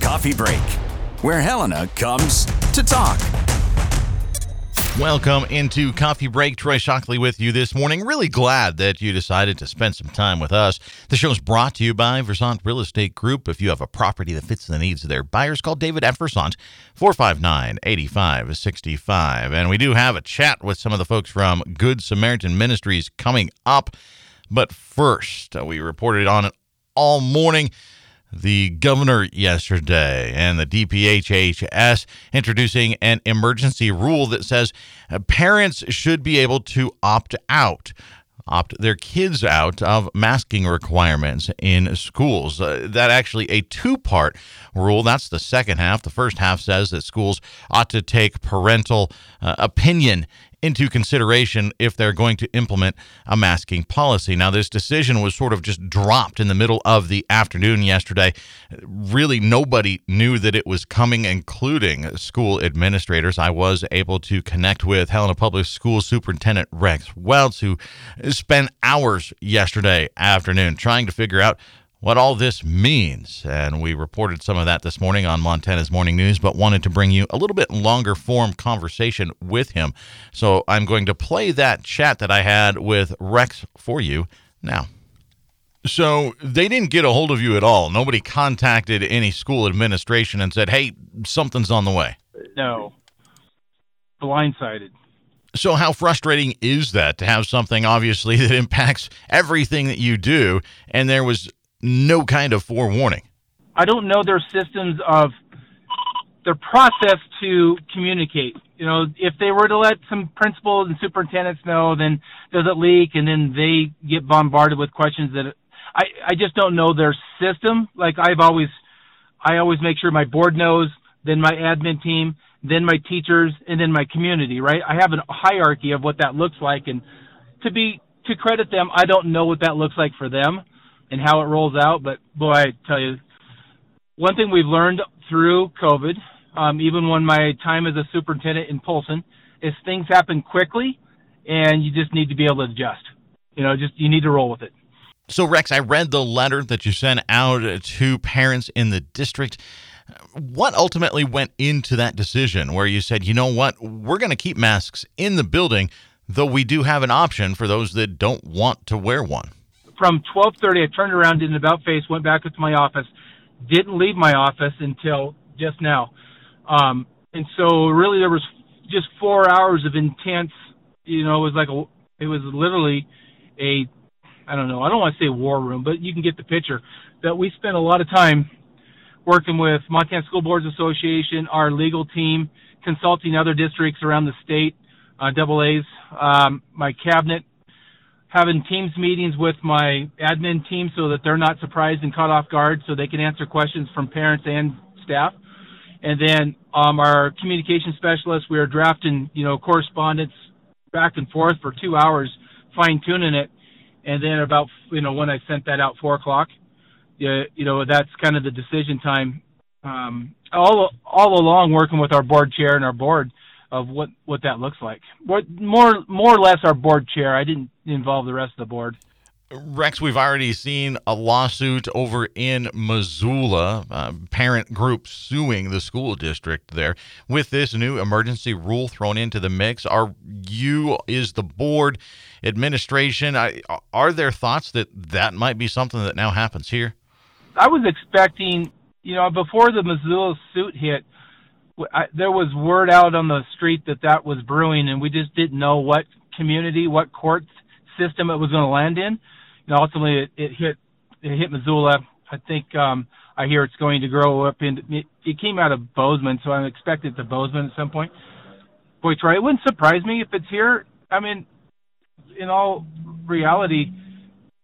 Coffee Break, where Helena comes to talk. Welcome into Coffee Break. Troy Shockley with you this morning. Really glad that you decided to spend some time with us. The show is brought to you by Versant Real Estate Group. If you have a property that fits the needs of their buyers, call David at Versant, 459 8565. And we do have a chat with some of the folks from Good Samaritan Ministries coming up. But first, uh, we reported on all morning the governor yesterday and the DPHHS introducing an emergency rule that says parents should be able to opt out opt their kids out of masking requirements in schools. Uh, that actually a two-part rule. That's the second half. The first half says that schools ought to take parental uh, opinion into consideration if they're going to implement a masking policy. Now, this decision was sort of just dropped in the middle of the afternoon yesterday. Really, nobody knew that it was coming, including school administrators. I was able to connect with Helena Public School Superintendent Rex Weltz, who spent hours yesterday afternoon trying to figure out what all this means. And we reported some of that this morning on Montana's Morning News, but wanted to bring you a little bit longer form conversation with him. So I'm going to play that chat that I had with Rex for you now. So they didn't get a hold of you at all. Nobody contacted any school administration and said, hey, something's on the way. No. Blindsided. So, how frustrating is that to have something obviously that impacts everything that you do, and there was no kind of forewarning. I don't know their systems of their process to communicate. You know, if they were to let some principals and superintendents know, then does it leak, and then they get bombarded with questions that I I just don't know their system. Like I've always, I always make sure my board knows, then my admin team, then my teachers, and then my community. Right? I have a hierarchy of what that looks like, and to be to credit them, I don't know what that looks like for them and how it rolls out. But boy, I tell you, one thing we've learned through COVID, um, even when my time as a superintendent in Polson, is things happen quickly, and you just need to be able to adjust. You know, just you need to roll with it. So, Rex, I read the letter that you sent out to parents in the district. What ultimately went into that decision where you said, you know what, we're going to keep masks in the building, though we do have an option for those that don't want to wear one? From 12:30, I turned around, did an about face, went back into my office, didn't leave my office until just now, um, and so really there was just four hours of intense. You know, it was like a, it was literally a, I don't know, I don't want to say war room, but you can get the picture. That we spent a lot of time working with Montana School Boards Association, our legal team, consulting other districts around the state, uh, double A's, um, my cabinet having teams meetings with my admin team so that they're not surprised and caught off guard so they can answer questions from parents and staff. And then um, our communication specialist, we are drafting, you know, correspondence back and forth for two hours, fine tuning it. And then about, you know, when I sent that out four o'clock, you, you know, that's kind of the decision time. Um, all, all along working with our board chair and our board, of what what that looks like. What more more or less our board chair. I didn't involve the rest of the board. Rex, we've already seen a lawsuit over in Missoula, uh, parent group suing the school district there. With this new emergency rule thrown into the mix, are you, is the board, administration, are there thoughts that that might be something that now happens here? I was expecting, you know, before the Missoula suit hit, I, there was word out on the street that that was brewing, and we just didn't know what community, what court system it was going to land in. Know, ultimately, it, it hit it hit Missoula. I think um, I hear it's going to grow up in. It, it came out of Bozeman, so I'm expected to Bozeman at some point. Boy, Troy, it wouldn't surprise me if it's here. I mean, in all reality,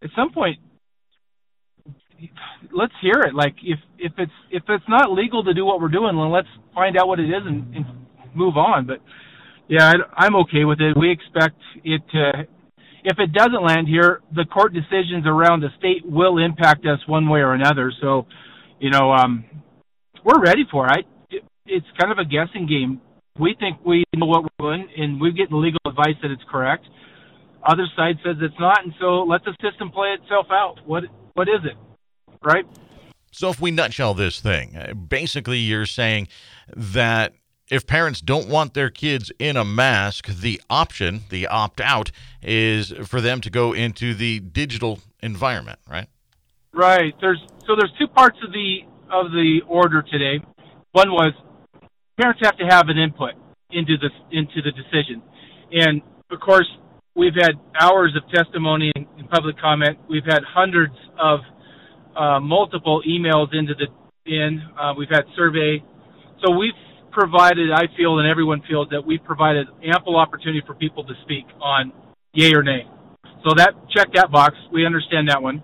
at some point, let's hear it. Like if if it's if it's not legal to do what we're doing, then let's find out what it is and, and move on. But yeah, I, I'm okay with it. We expect it to. If it doesn't land here, the court decisions around the state will impact us one way or another. So, you know, um, we're ready for it. it. It's kind of a guessing game. We think we know what we're doing, and we're getting legal advice that it's correct. Other side says it's not, and so let the system play itself out. What what is it? right? So, if we nutshell this thing, basically you're saying that if parents don't want their kids in a mask, the option, the opt out, is for them to go into the digital environment, right? Right. There's so there's two parts of the of the order today. One was parents have to have an input into the into the decision, and of course we've had hours of testimony and, public comment. We've had hundreds of uh, multiple emails into the in. Uh, we've had survey, so we've provided. I feel and everyone feels that we've provided ample opportunity for people to speak on yay or nay. So that check that box. We understand that one.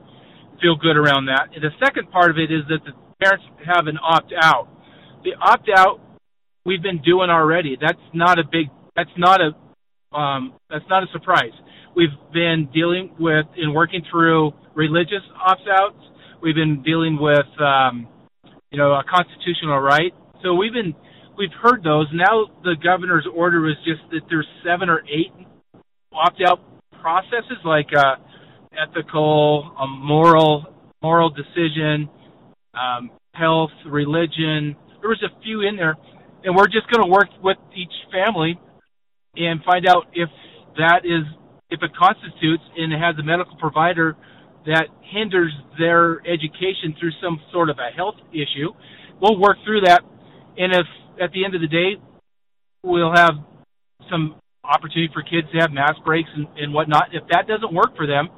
Feel good around that. And the second part of it is that the parents have an opt out. The opt out we've been doing already. That's not a big. That's not a. Um, that's not a surprise. We've been dealing with and working through religious opt outs. We've been dealing with, um, you know, a constitutional right. So we've been we've heard those. Now the governor's order is just that there's seven or eight opt out processes like uh, ethical, a moral moral decision, um, health, religion. There was a few in there and we're just going to work with each family and find out if that is if it constitutes and has a medical provider that hinders their education through some sort of a health issue. We'll work through that, and if at the end of the day we'll have some opportunity for kids to have mass breaks and, and whatnot. If that doesn't work for them,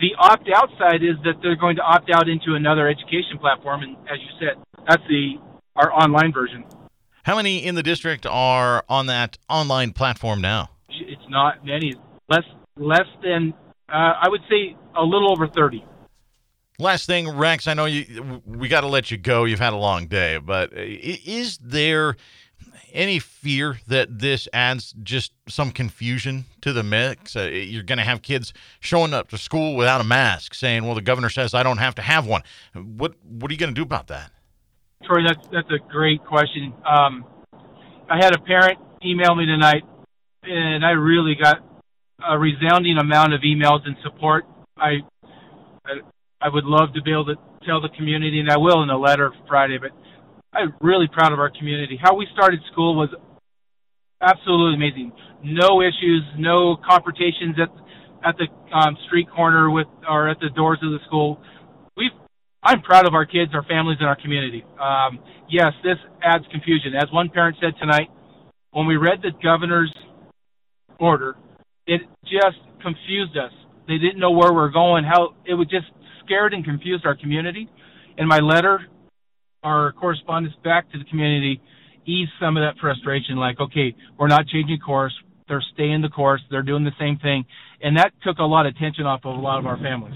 the opt out side is that they're going to opt out into another education platform, and as you said, that's the our online version. How many in the district are on that online platform now? It's not many. Less less than uh, I would say a little over thirty. Last thing, Rex. I know you. We got to let you go. You've had a long day, but is there any fear that this adds just some confusion to the mix? Uh, you're going to have kids showing up to school without a mask, saying, "Well, the governor says I don't have to have one." What What are you going to do about that? Troy, that's that's a great question. Um, I had a parent email me tonight, and I really got a resounding amount of emails in support. I I would love to be able to tell the community, and I will in a letter Friday. But I'm really proud of our community. How we started school was absolutely amazing. No issues, no confrontations at at the um, street corner with or at the doors of the school. We've I'm proud of our kids, our families, and our community. Um, yes, this adds confusion. As one parent said tonight, when we read the governor's order, it just confused us. They didn't know where we we're going. How it would just scared and confused our community. In my letter, our correspondence back to the community eased some of that frustration. Like, okay, we're not changing course. They're staying the course. They're doing the same thing, and that took a lot of tension off of a lot of our families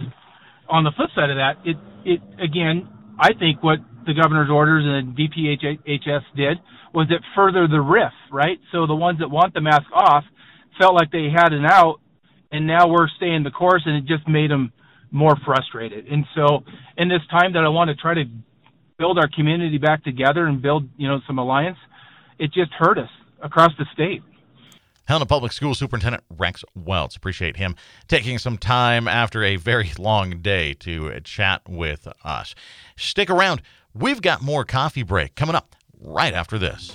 on the flip side of that, it it again, I think what the governor's orders and DPHS did was it furthered the rift, right? So the ones that want the mask off felt like they had an out, and now we're staying the course, and it just made them more frustrated. And so, in this time that I want to try to build our community back together and build, you know, some alliance, it just hurt us across the state. Helena Public School Superintendent Rex Weltz. Appreciate him taking some time after a very long day to chat with us. Stick around. We've got more coffee break coming up right after this.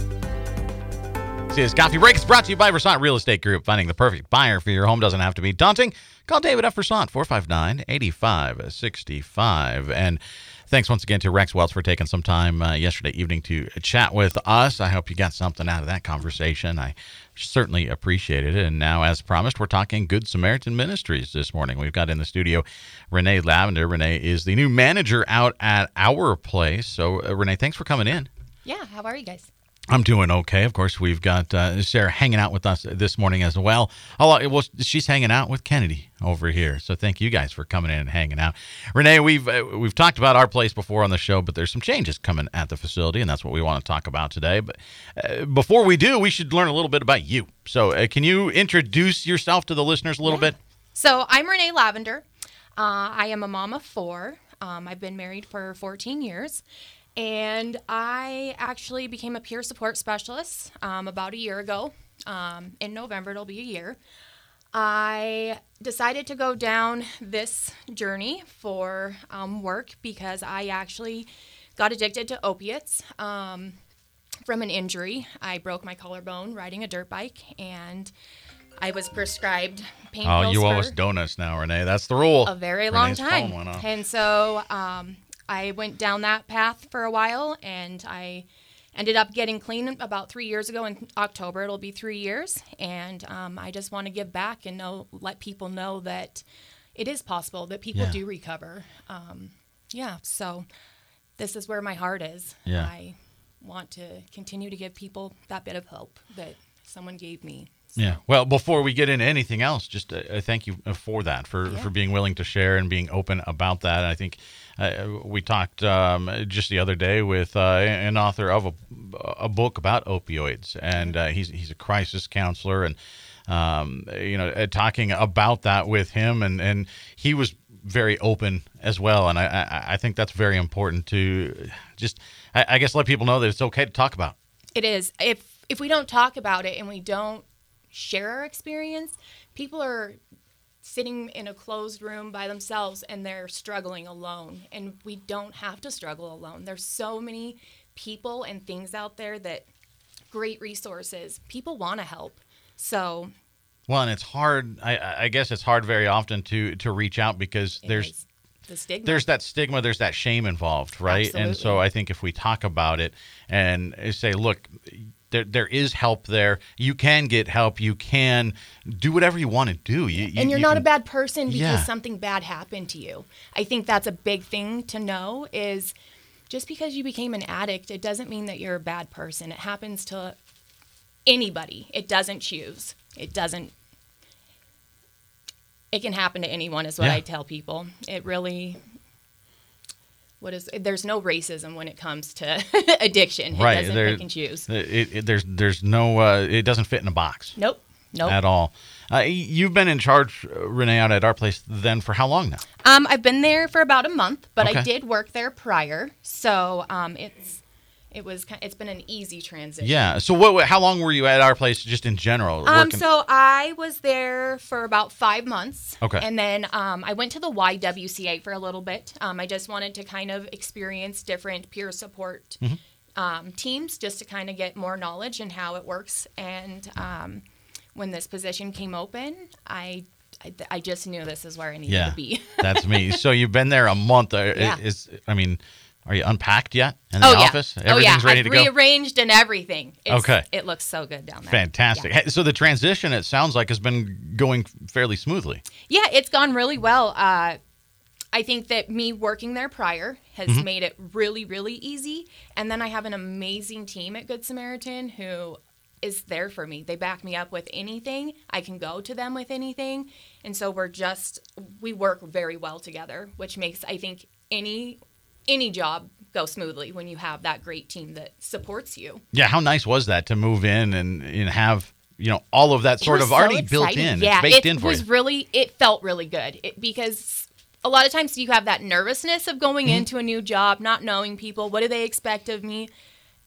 This Coffee Break is brought to you by Versant Real Estate Group. Finding the perfect buyer for your home doesn't have to be daunting. Call David F. Versant, 459 8565. And Thanks once again to Rex Weltz for taking some time uh, yesterday evening to chat with us. I hope you got something out of that conversation. I certainly appreciated it. And now, as promised, we're talking Good Samaritan Ministries this morning. We've got in the studio Renee Lavender. Renee is the new manager out at our place. So, uh, Renee, thanks for coming in. Yeah, how are you guys? I'm doing okay. Of course, we've got uh, Sarah hanging out with us this morning as well. Oh, well, she's hanging out with Kennedy over here. So thank you guys for coming in and hanging out. Renee, we've uh, we've talked about our place before on the show, but there's some changes coming at the facility, and that's what we want to talk about today. But uh, before we do, we should learn a little bit about you. So uh, can you introduce yourself to the listeners a little Yeah. bit? So I'm Renee Lavender. Uh, I am a mom of four. Um, I've been married for 14 years. And I actually became a peer support specialist um, about a year ago. Um, in November, it'll be a year. I decided to go down this journey for um, work because I actually got addicted to opiates um, from an injury. I broke my collarbone riding a dirt bike, and I was prescribed pain Oh, pills you owe us donuts now, Renee. That's the rule. a very long Renee's phone time. And so um, I went down that path for a while, and I ended up getting clean about three years ago. In October, it'll be three years, and um, I just want to give back and know, let people know that it is possible that people Yeah. do recover. Um, yeah, so this is where my heart is. Yeah. I want to continue to give people that bit of hope that someone gave me. Yeah. Well, before we get into anything else, just uh, uh, thank you for that, for, Yeah. for being willing to share and being open about that. I think uh, we talked um, just the other day with uh, an author of a, a book about opioids, and uh, he's he's a crisis counselor, and um, you know, uh, talking about that with him, and and he was very open as well, and I I, I think that's very important to just I, I guess let people know that it's okay to talk about. It is. If if we don't talk about it and we don't share our experience, people are sitting in a closed room by themselves and they're struggling alone. And we don't have to struggle alone. There's so many people and things out there that great resources. People want to help. So Well, and it's hard. I, I guess it's hard very often to to reach out because it there's the stigma. there's that stigma, there's that shame involved, right? Absolutely. And so I think if we talk about it and say, look, there there is help there. You can get help. You can do whatever you want to do. You, you- and you're you not can- a bad person because Yeah. something bad happened to you. I think that's a big thing to know is just because you became an addict, it doesn't mean that you're a bad person. It happens to anybody. It doesn't choose. It doesn't it can happen to anyone is what Yeah. I tell people. It really what is there's no racism when it comes to addiction. It right. doesn't there- pick and choose. It, it, there's there's no. Uh, it doesn't fit in a box Nope. Nope. at all. Uh, you've been in charge, uh, Renee, out at our place then for how long now? Um, I've been there for about a month, but Okay. I did work there prior, so um, it's it was it's been an easy transition. Yeah. So what? How long were you at our place, just in general? Um, working- so I was there for about five months. Okay. And then um, I went to the YWCA for a little bit. Um, I just wanted to kind of experience different peer support Mm-hmm. um, teams just to kind of get more knowledge and how it works. And um, when this position came open, I, I I just knew this is where I needed yeah, to be. that's me. So you've been there a month. Uh, Yeah. Is I mean, are you unpacked yet in the oh yeah. office? oh yeah. Ready I've to go. rearranged and everything. It's, Okay. It looks so good down there. Fantastic. Yeah. So the transition, it sounds like, has been going fairly smoothly. Yeah, it's gone really well. Uh, I think that me working there prior has Mm-hmm. made it really, really easy. And then I have an amazing team at Good Samaritan who is there for me. They back me up with anything. I can go to them with anything. And so we're just we work very well together, which makes I think any any job go smoothly when you have that great team that supports you. Yeah, how nice was that to move in and, and have you know all of that sort of so already built in, Yeah, it's baked it in for was you. really. It felt really good it, because a lot of times you have that nervousness of going Mm-hmm. into a new job, not knowing people. What do they expect of me?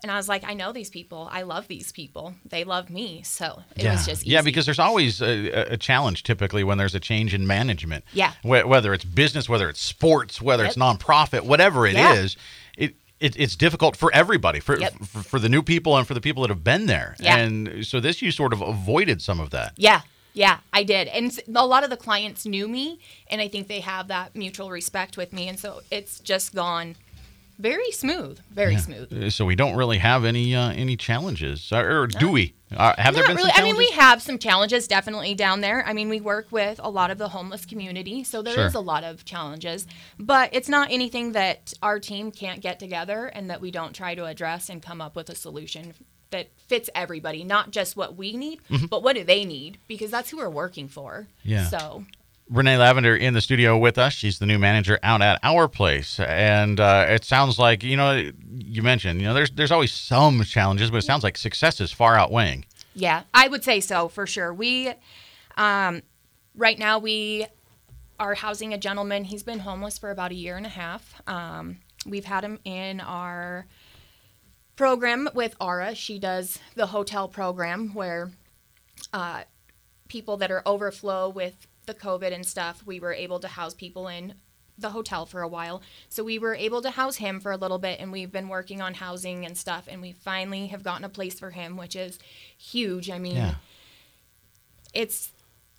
And I was like, I know these people. I love these people. They love me. So it yeah. was just easy. yeah, because there's always a, a challenge typically when there's a change in management. Yeah. Wh- whether it's business, whether it's sports, whether it's nonprofit, whatever it is, Yeah. it, it it's difficult for everybody, for, Yep. for for the new people and for the people that have been there. Yeah. And so this you sort of avoided some of that. Yeah, yeah, I did. And a lot of the clients knew me, and I think they have that mutual respect with me. And so it's just gone very smooth, very Yeah. smooth. Uh, So we don't really have any uh, any challenges, or, or do we? Uh, have there been really. some I mean, we have some challenges definitely down there. I mean, we work with a lot of the homeless community, so there is Sure. a lot of challenges. But it's not anything that our team can't get together and that we don't try to address and come up with a solution that fits everybody, not just what we need, but what do they need? Because that's who we're working for. Mm-hmm. Yeah. So Renee Lavender in the studio with us. She's the new manager out at our place, and uh, it sounds like you know you mentioned you know there's there's always some challenges, but it sounds like success is far outweighing. Yeah, I would say so for sure. We, um, right now, we are housing a gentleman. He's been homeless for about a year and a half. Um, we've had him in our program with Aura. She does the hotel program where uh, people that are overflow with the COVID and stuff, we were able to house people in the hotel for a while. So we were able to house him for a little bit, and we've been working on housing and stuff, and we finally have gotten a place for him, which is huge. I mean, Yeah. it's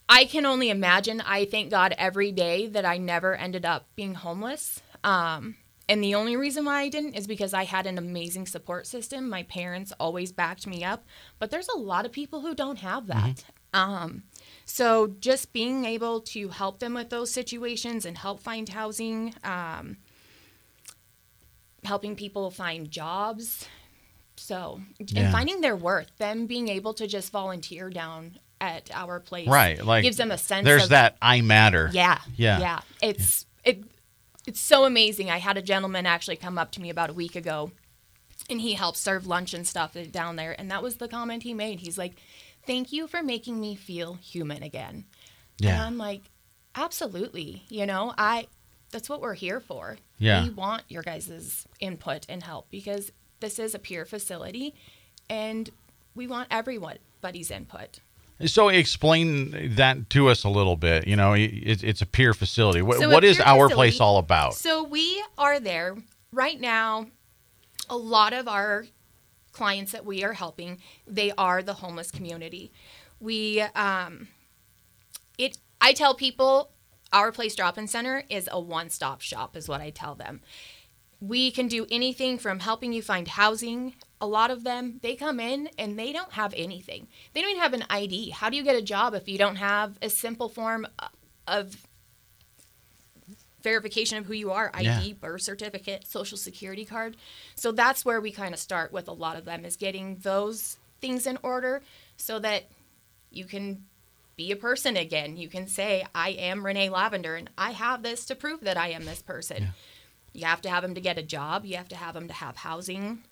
I can only imagine. I thank God every day that I never ended up being homeless. Um, and the only reason why I didn't is because I had an amazing support system. My parents always backed me up, but there's a lot of people who don't have that. Um, so just being able to help them with those situations and help find housing, um, helping people find jobs. So, Yeah. and finding their worth, them being able to just volunteer down at our place, Right, like gives them a sense. There's of, that I matter. Yeah, Yeah. yeah. It's it. It's so amazing. I had a gentleman actually come up to me about a week ago, and he helped serve lunch and stuff down there, and that was the comment he made. He's like, "Thank you for making me feel human again." And Yeah. I'm like, absolutely. You know, I that's what we're here for. Yeah. We want your guys' input and help because this is a peer facility and we want everybody's input. So explain that to us a little bit. You know, it, it's a peer facility. What, So what is our facility- place all about? So we are there right now. A lot of our clients that we are helping, they are the homeless community. We, um, it. I tell people our place drop-in center is a one-stop shop, is what I tell them. We can do anything from helping you find housing. A lot of them, they come in and they don't have anything. They don't even have an ID. How do you get a job if you don't have a simple form of verification of who you are id Yeah. birth certificate social security card. So that's where we kind of start with a lot of them is getting those things in order so that you can be a person again. You can say i am renee lavender and i have this to prove that i am this person. You have to have them to get a job. You have to have them to have housing.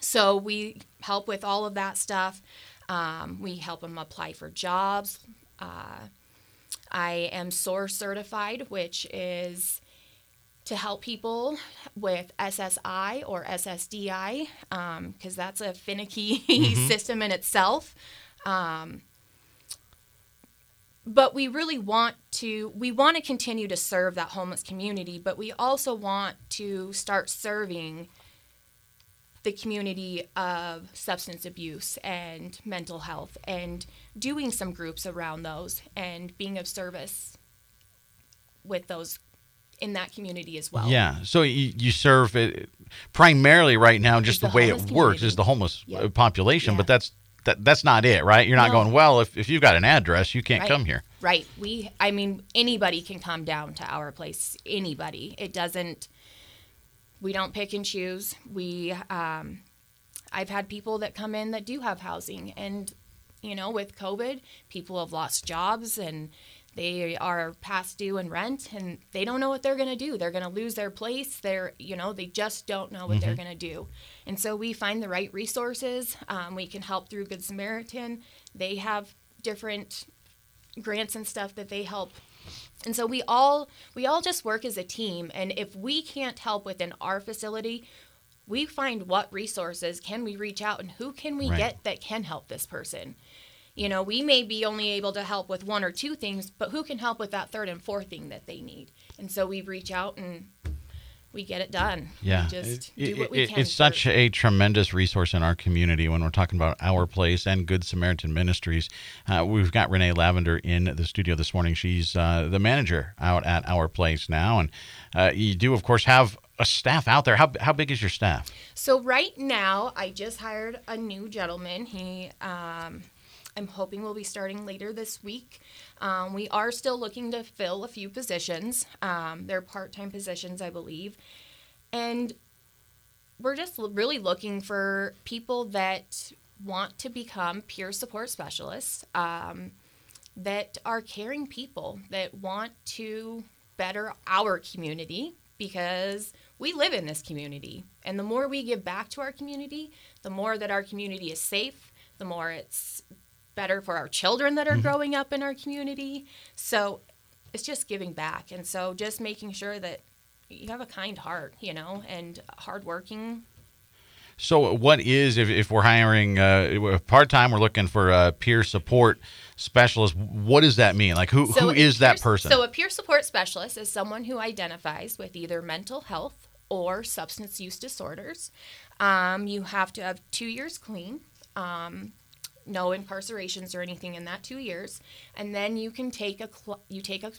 So we help with all of that stuff. Um, we help them apply for jobs uh, I am SOAR certified, which is to help people with SSI or SSDI, because that's a finicky system in itself. Um, but we really want to we want to continue to serve that homeless community, but we also want to start serving the community of substance abuse and mental health and doing some groups around those and being of service with those in that community as well. Yeah. So you, you serve it primarily right now, just the, the way it homeless works is the homeless uh, population, Yeah. but that's that, that's not it, right? You're not No. going, well, if, if you've got an address, you can't Right. come here. Right. We I mean anybody can come down to our place. Anybody. It doesn't we don't pick and choose. We um I've had people that come in that do have housing and you know, with COVID, people have lost jobs and they are past due in rent and they don't know what they're going to do. They're going to lose their place. They're, you know, they just don't know what they're going to do. And so we find the right resources. Um, we can help through Good Samaritan. They have different grants and stuff that they help and so we all we all just work as a team and if we can't help within our facility we find what resources can we reach out and who can we Right. get that can help this person you know we may be only able to help with one or two things but who can help with that third and fourth thing that they need and so we reach out and we get it done Yeah. we just It- do what we it- can it's for- such a tremendous resource in our community when we're talking about Our Place and Good Samaritan Ministries. Uh, we've got Renee Lavender in the studio this morning. She's uh, the manager out at Our Place now. And uh, you do, of course, have a staff out there. How how big is your staff? So right now, I just hired a new gentleman. He, um, I'm hoping we'll be starting later this week. Um, we are still looking to fill a few positions. Um, they're part-time positions, I believe, and we're just really looking for people that want to become peer support specialists. Um, that are caring people that want to better our community because we live in this community. And the more we give back to our community, the more that our community is safe, the more it's better for our children that are growing up in our community. So it's just giving back. And so just making sure that you have a kind heart, you know, and hardworking. So, what is if, if we're hiring uh, part time? We're looking for a peer support specialist. What does that mean? Like, who who a is that person? So a peer support specialist is someone who identifies with either mental health or substance use disorders. Um, you have to have two years clean, um, no incarcerations or anything in that two years, and then you can take a cl- you take a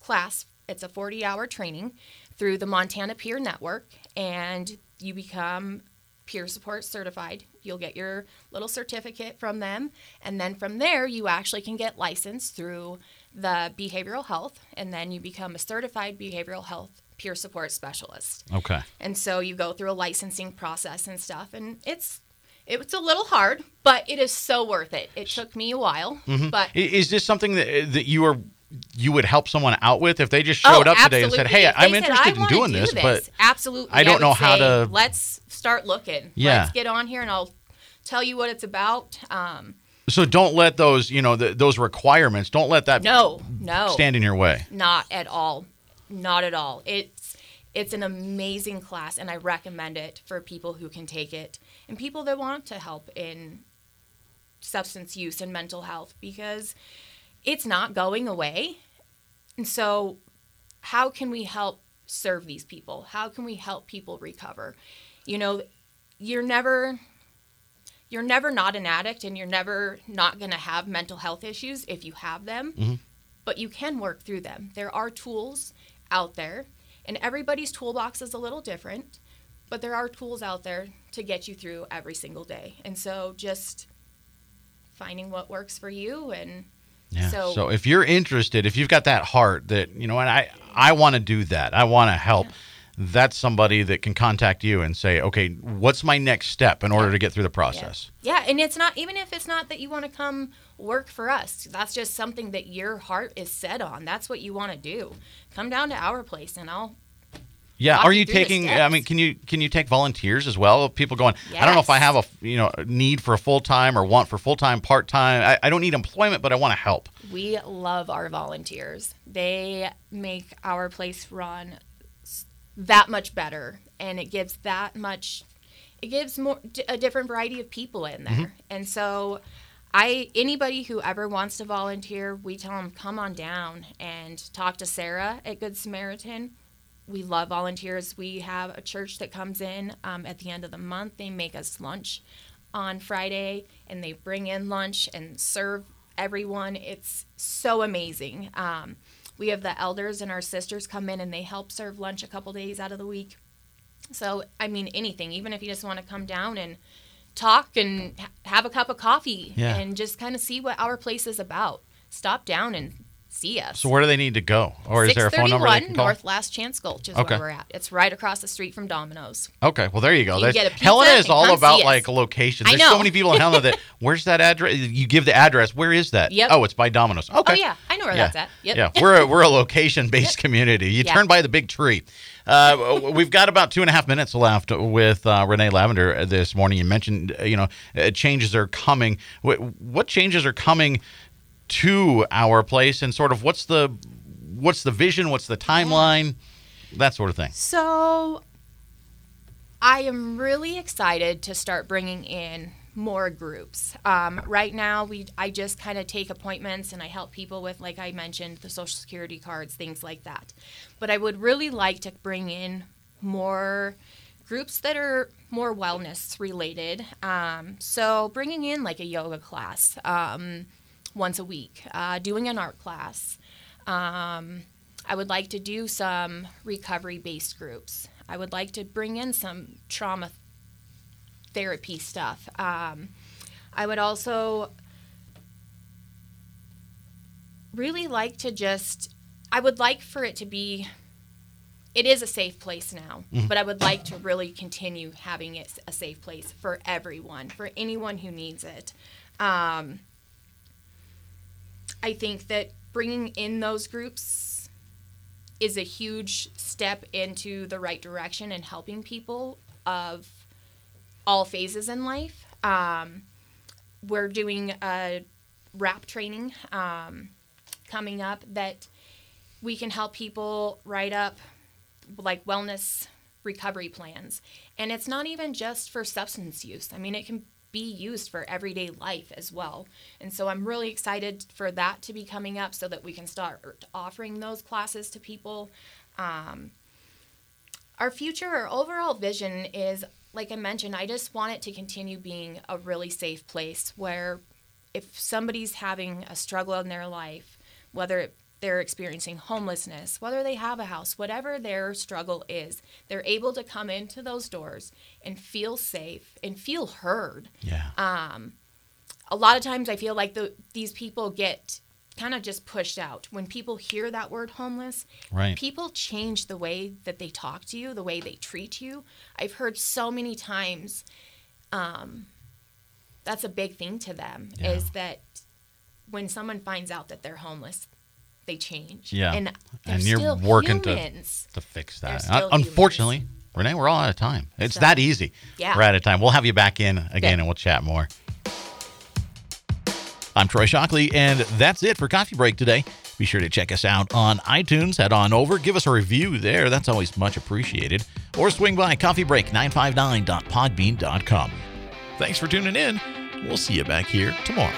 class. It's a 40 hour training through the Montana Peer Network, and you become peer support certified. You'll get your little certificate from them, and then from there, you actually can get licensed through the behavioral health, and then you become a certified behavioral health peer support specialist. okay. And so you go through a licensing process and stuff, and it's it's a little hard, but it is so worth it. It took me a while, but Is this something that that you are you would help someone out with if they just Oh, showed up today and said, "Hey, I'm said, interested in doing do this, but absolutely, I don't would know how say, to- Let's start looking. Yeah. let's get on here, and I'll tell you what it's about. Um, so don't let those you know the, those requirements don't let that no, no, stand in your way." not at all, not at all. It's it's an amazing class, and I recommend it for people who can take it and people that want to help in substance use and mental health because it's not going away. And so, how can we help serve these people? How can we help people recover? You know, you're never you're never not an addict and you're never not going to have mental health issues if you have them, mm-hmm. but you can work through them. There are tools out there, and everybody's toolbox is a little different, but there are tools out there to get you through every single day. And so just finding what works for you and Yeah. So- So, if you're interested, if you've got that heart that you know, and I I want to do that, I want to help. That's somebody that can contact you and say, okay, what's my next step in order to get through the process? Yeah, and it's not even if it's not that you want to come work for us. That's just something that your heart is set on. That's what you want to do. Come down to our place and I'll Yeah. Are you you through the taking? I mean, can you can you take volunteers as well? People going, I don't know if I have a you know need for a full time or want for full time, part time. I, I don't need employment, but I want to help. We love our volunteers. They make our place run that much better, and it gives that much. It gives more a different variety of people in there, mm-hmm. and so. I anybody who ever wants to volunteer, we tell them come on down and talk to Sarah at Good Samaritan. We love volunteers. We have a church that comes in um, at the end of the month. They make us lunch on Friday and they bring in lunch and serve everyone. It's so amazing. Um, we have the elders and our sisters come in and they help serve lunch a couple days out of the week. So, I mean, anything, even if you just want to come down and talk and ha- have a cup of coffee Yeah. and just kind of see what our place is about, stop down and see us. So where do they need to go, or is there a phone number they 631 can call? North Last Chance Gulch is Okay. where we're at. It's right across the street from Domino's. Okay, well there you go. You That's- get a pizza Helena is all about like locations. I There's so many people in Helena that where's that address? You give the address. Where is that? Yep. Oh, it's by Domino's. Okay. Oh yeah, I know where Yeah. that's at. Yep. Yeah, we're a, we're a location based community. You Yeah. turn by the big tree. Uh, we've got about two and a half minutes left with uh, Renee Lavender this morning. You mentioned, uh, you know, uh, changes are coming. What, what changes are coming to our place, and sort of what's the what's the vision? What's the timeline? That sort of thing. So I am really excited to start bringing in more groups. Um, right now, we I just kind of take appointments and I help people with, like I mentioned, the social security cards, things like that. But I would really like to bring in more groups that are more wellness related. Um, so bringing in like a yoga class um, once a week, uh, doing an art class. Um, I would like to do some recovery based groups. I would like to bring in some trauma therapy stuff. Um, I would also really like to just, I would like for it to be, it is a safe place now, but I would like to really continue having it a safe place for everyone, for anyone who needs it. Um, I think that bringing in those groups is a huge step into the right direction and helping people of all phases in life. Um, we're doing a WRAP training um, coming up that we can help people write up like wellness recovery plans. And it's not even just for substance use. I mean, it can be used for everyday life as well. And so I'm really excited for that to be coming up so that we can start offering those classes to people. Um, our future, our overall vision is, like I mentioned, I just want it to continue being a really safe place where if somebody's having a struggle in their life, whether they're experiencing homelessness, whether they have a house, whatever their struggle is, they're able to come into those doors and feel safe and feel heard. Yeah. Um, a lot of times I feel like the, these people get kind of just pushed out. When people hear that word homeless, Right. people change the way that they talk to you, the way they treat you. I've heard so many times um, that's a big thing to them Yeah. is that when someone finds out that they're homeless, they change. Yeah. And, And you're still working to- humans. to fix that. Un- uh, Unfortunately, Renee, we're all out of time. It's So- that easy. Yeah. We're out of time. We'll have you back in again and we'll chat more. I'm Troy Shockley, and that's it for Coffee Break today. Be sure to check us out on iTunes. Head on over, give us a review there. That's always much appreciated. Or swing by coffeebreak959.podbean.com. Thanks for tuning in. We'll see you back here tomorrow.